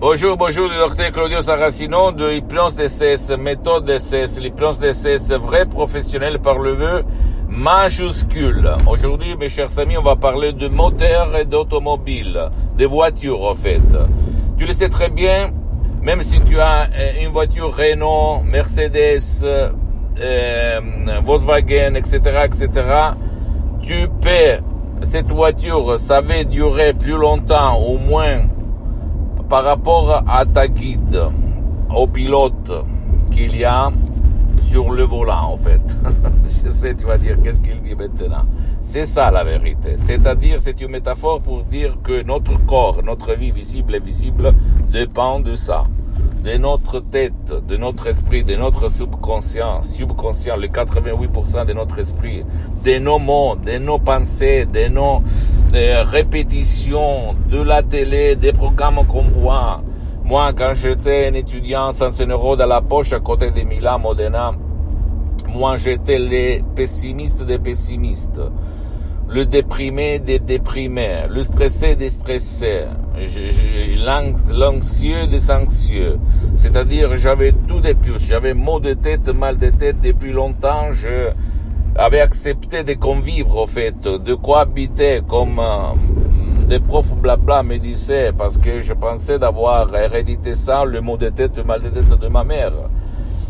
Bonjour, bonjour, le docteur Claudio Saracino de Hypnose DCS, méthode DCS, l'hypnose DCS vrai professionnel par le vœu majuscule. Aujourd'hui, mes chers amis, on va parler de moteur et d'automobile, des voitures en fait. Tu le sais très bien, même si tu as une voiture Renault, Mercedes, euh, Volkswagen, etc., etc., tu peux, cette voiture, ça va durer plus longtemps, au moins, par rapport à ta guide, au pilote qu'il y a sur le volant, en fait. Je sais, tu vas dire, qu'est-ce qu'il dit maintenant? C'est ça la vérité. C'est-à-dire, c'est une métaphore pour dire que notre corps, notre vie visible et visible dépend de ça. De notre tête, de notre esprit, de notre subconscient, subconscient, le 88% de notre esprit, de nos mots, de nos pensées, de nos euh, répétitions, de la télé, des programmes qu'on voit. Moi, quand j'étais un étudiant sans un euro dans la poche à côté de Milan, Modena, moi j'étais le pessimiste des pessimistes, le déprimé des déprimés, le stressé des stressés, l'anxieux des anxieux. C'est-à-dire j'avais tout des plus, j'avais maux de tête, mal de tête. Depuis longtemps, je avais accepté de convivre au fait, de cohabiter comme des profs blabla me disaient, parce que je pensais d'avoir hérédité ça, le mot de tête, le mal de tête de ma mère.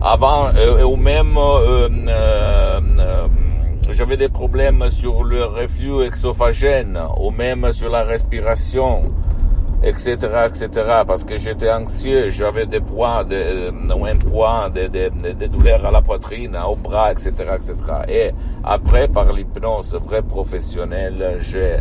Avant, euh, ou même, euh, euh, j'avais des problèmes sur le reflux exophagène, ou même sur la respiration, etc., etc., parce que j'étais anxieux, j'avais des poids, de, un poids, des, des, douleurs à la poitrine, au bras, etc., etc. Et après, par l'hypnose vraie professionnelle, j'ai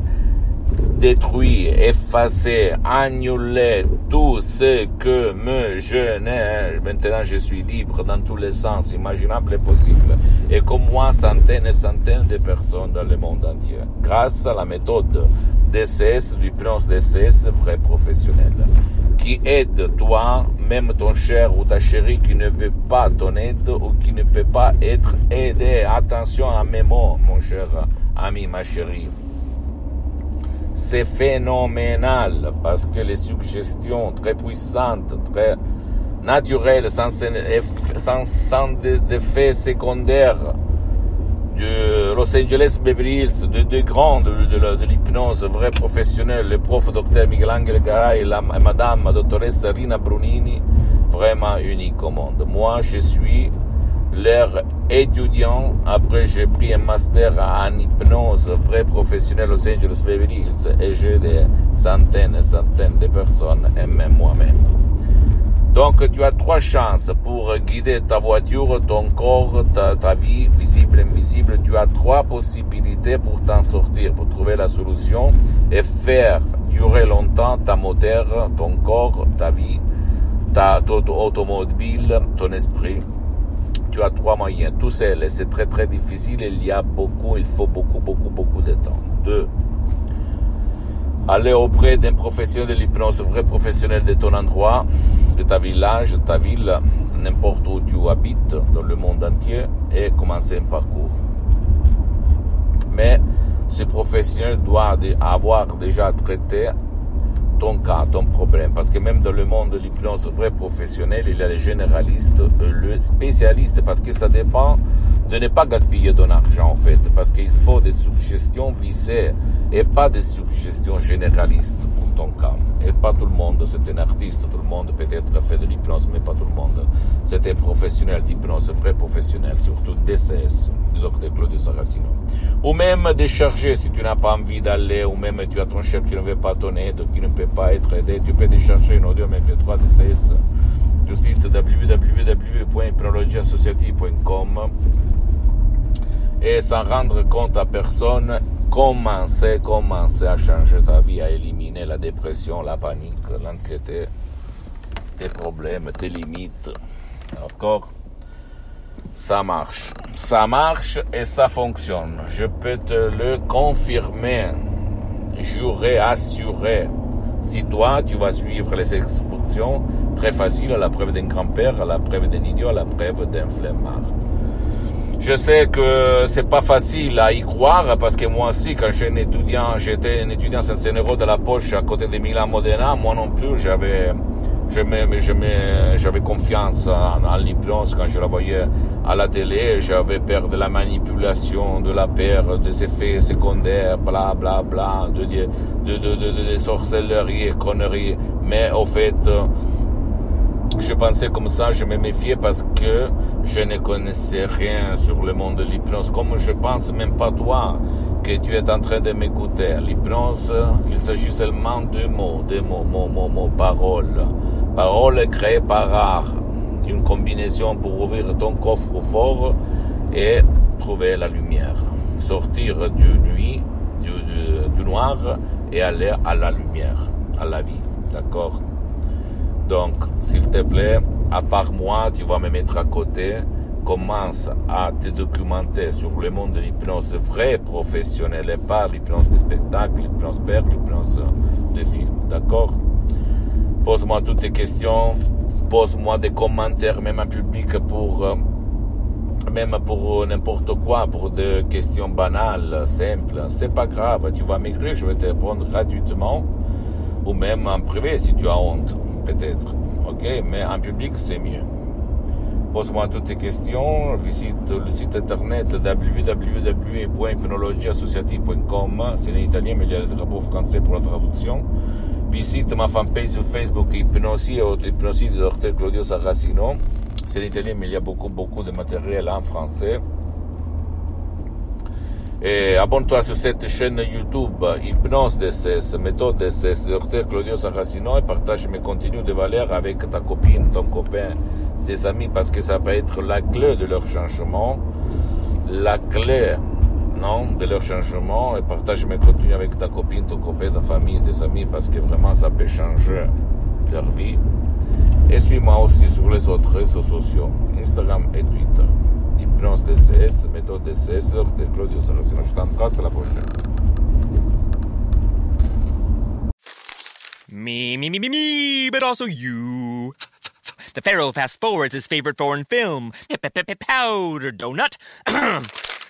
détruit, effacé, annulé tout ce que me gênait. Maintenant, je suis libre dans tous les sens imaginables et possibles. Et comme moi, centaines et centaines de personnes dans le monde entier. Grâce à la méthode DCS, l'hypnose DCS vrai professionnel. Qui aide toi, même ton cher ou ta chérie qui ne veut pas ton aide ou qui ne peut pas être aidé. Attention à mes mots, mon cher ami, ma chérie c'est phénoménal parce que les suggestions très puissantes, très naturelles, sans, sans, sans d'effets secondaires de Los Angeles Beverly Hills, de deux grands de, l'hypnose vrai professionnel, le prof docteur Miguel Angel Garay et, la, madame doctoresse Rina Brunini, vraiment unique au monde. Moi, je suis leur étudiant. Après, j'ai pris un master en hypnose vrai professionnel Los Angeles Beverly Hills et j'ai des centaines et centaines de personnes et même moi-même. Donc, tu as trois chances pour guider ta voiture, ton corps, ta, ta vie, visible, invisible. Tu as trois possibilités pour t'en sortir, pour trouver la solution et faire durer longtemps ta moteur, ton corps, ta vie, ta, ton automobile, ton esprit tu as trois moyens, tout seul, et c'est très très difficile, il y a beaucoup, il faut beaucoup, beaucoup, beaucoup de temps. Deux, aller auprès d'un professionnel de l'hypnose, vrai professionnel de ton endroit, de ta village, de ta ville, n'importe où tu habites dans le monde entier, et commencer un parcours. Mais ce professionnel doit avoir déjà traité ton cas, ton problème. Parce que même dans le monde de l'hypnose vrai professionnel, il y a les généralistes, le spécialiste, parce que ça dépend de ne pas gaspiller ton argent, en fait. Parce qu'il faut des suggestions vissées et pas des suggestions généralistes pour ton cas. Et pas tout le monde, c'est un artiste, tout le monde peut-être fait de l'hypnose, mais pas tout le monde. C'est un professionnel d'hypnose, vrai professionnel, surtout DCS, du docteur Claudio Saracino. Ou même décharger si tu n'as pas envie d'aller, ou même tu as ton chef qui ne veut pas ton aide, qui ne peut pas être aidé, tu peux décharger une audio MP3 DCS du site www.hypnologieassociative.com et sans rendre compte à personne commencer, commencer à changer ta vie, à éliminer la dépression, la panique, l'anxiété, tes problèmes, tes limites. D'accord? Ça marche. Ça marche et ça fonctionne. Je peux te le confirmer, jurer, assurer. Si toi, tu vas suivre les instructions, très facile à la preuve d'un grand-père, à la preuve d'un idiot, à la preuve d'un flemmard. Je sais que c'est pas facile à y croire parce que moi aussi, quand j'étais un étudiant, j'étais un étudiant sans un euro de la poche à côté de Milan Modena, moi non plus, j'avais, j'avais confiance en, en l'hypnose quand je la voyais à la télé, j'avais peur de la manipulation, de la peur des effets secondaires, bla bla bla, de, de, de, de, sorcellerie et conneries. Mais au fait, je pensais comme ça, je me méfiais parce que je ne connaissais rien sur le monde de l'hypnose. Comme je pense même pas toi que tu es en train de m'écouter. L'hypnose, il s'agit seulement de mots, de mots, mots, mots, mots, paroles. Paroles créées par art. Une combinaison pour ouvrir ton coffre fort et trouver la lumière. Sortir du nuit, du, noir et aller à la lumière, à la vie. D'accord? Donc, s'il te plaît, à part moi, tu vas me mettre à côté. Commence à te documenter sur le monde de l'hypnose vrai, professionnel, et pas l'hypnose de spectacle, l'hypnose père, l'hypnose de film. D'accord? Pose-moi toutes tes questions, pose-moi des commentaires, même en public, pour, euh, même pour n'importe quoi, pour des questions banales, simples. C'est pas grave, tu vas m'écrire, je vais te répondre gratuitement, ou même en privé si tu as honte peut-être. Ok, mais en public, c'est mieux. Pose-moi toutes tes questions. Visite le site internet www.hypnologieassociative.com. C'est en italien, mais il y a le drapeau français pour la traduction. Visite ma fanpage sur Facebook, Hypnosie ou Hypnosie de Dr Claudio Saracino. C'est en italien, mais il y a beaucoup, beaucoup de matériel en français. Et abonne-toi sur cette chaîne YouTube Hypnose DSS, méthode DSS, Dr Claudio Saracino et partage mes contenus de valeur avec ta copine, ton copain, tes amis parce que ça peut être la clé de leur changement, la clé non, de leur changement et partage mes contenus avec ta copine, ton copain, ta famille, tes amis parce que vraiment ça peut changer leur vie. Et suis-moi aussi sur les autres réseaux sociaux, Instagram et Twitter. Hypnose DCS, méthode DCS, Dr. Claudio Saracino. Je t'embrasse, à la prochaine. Me, me, me, me, me, but also you. The Pharaoh fast forwards his favorite foreign film, Powder Donut.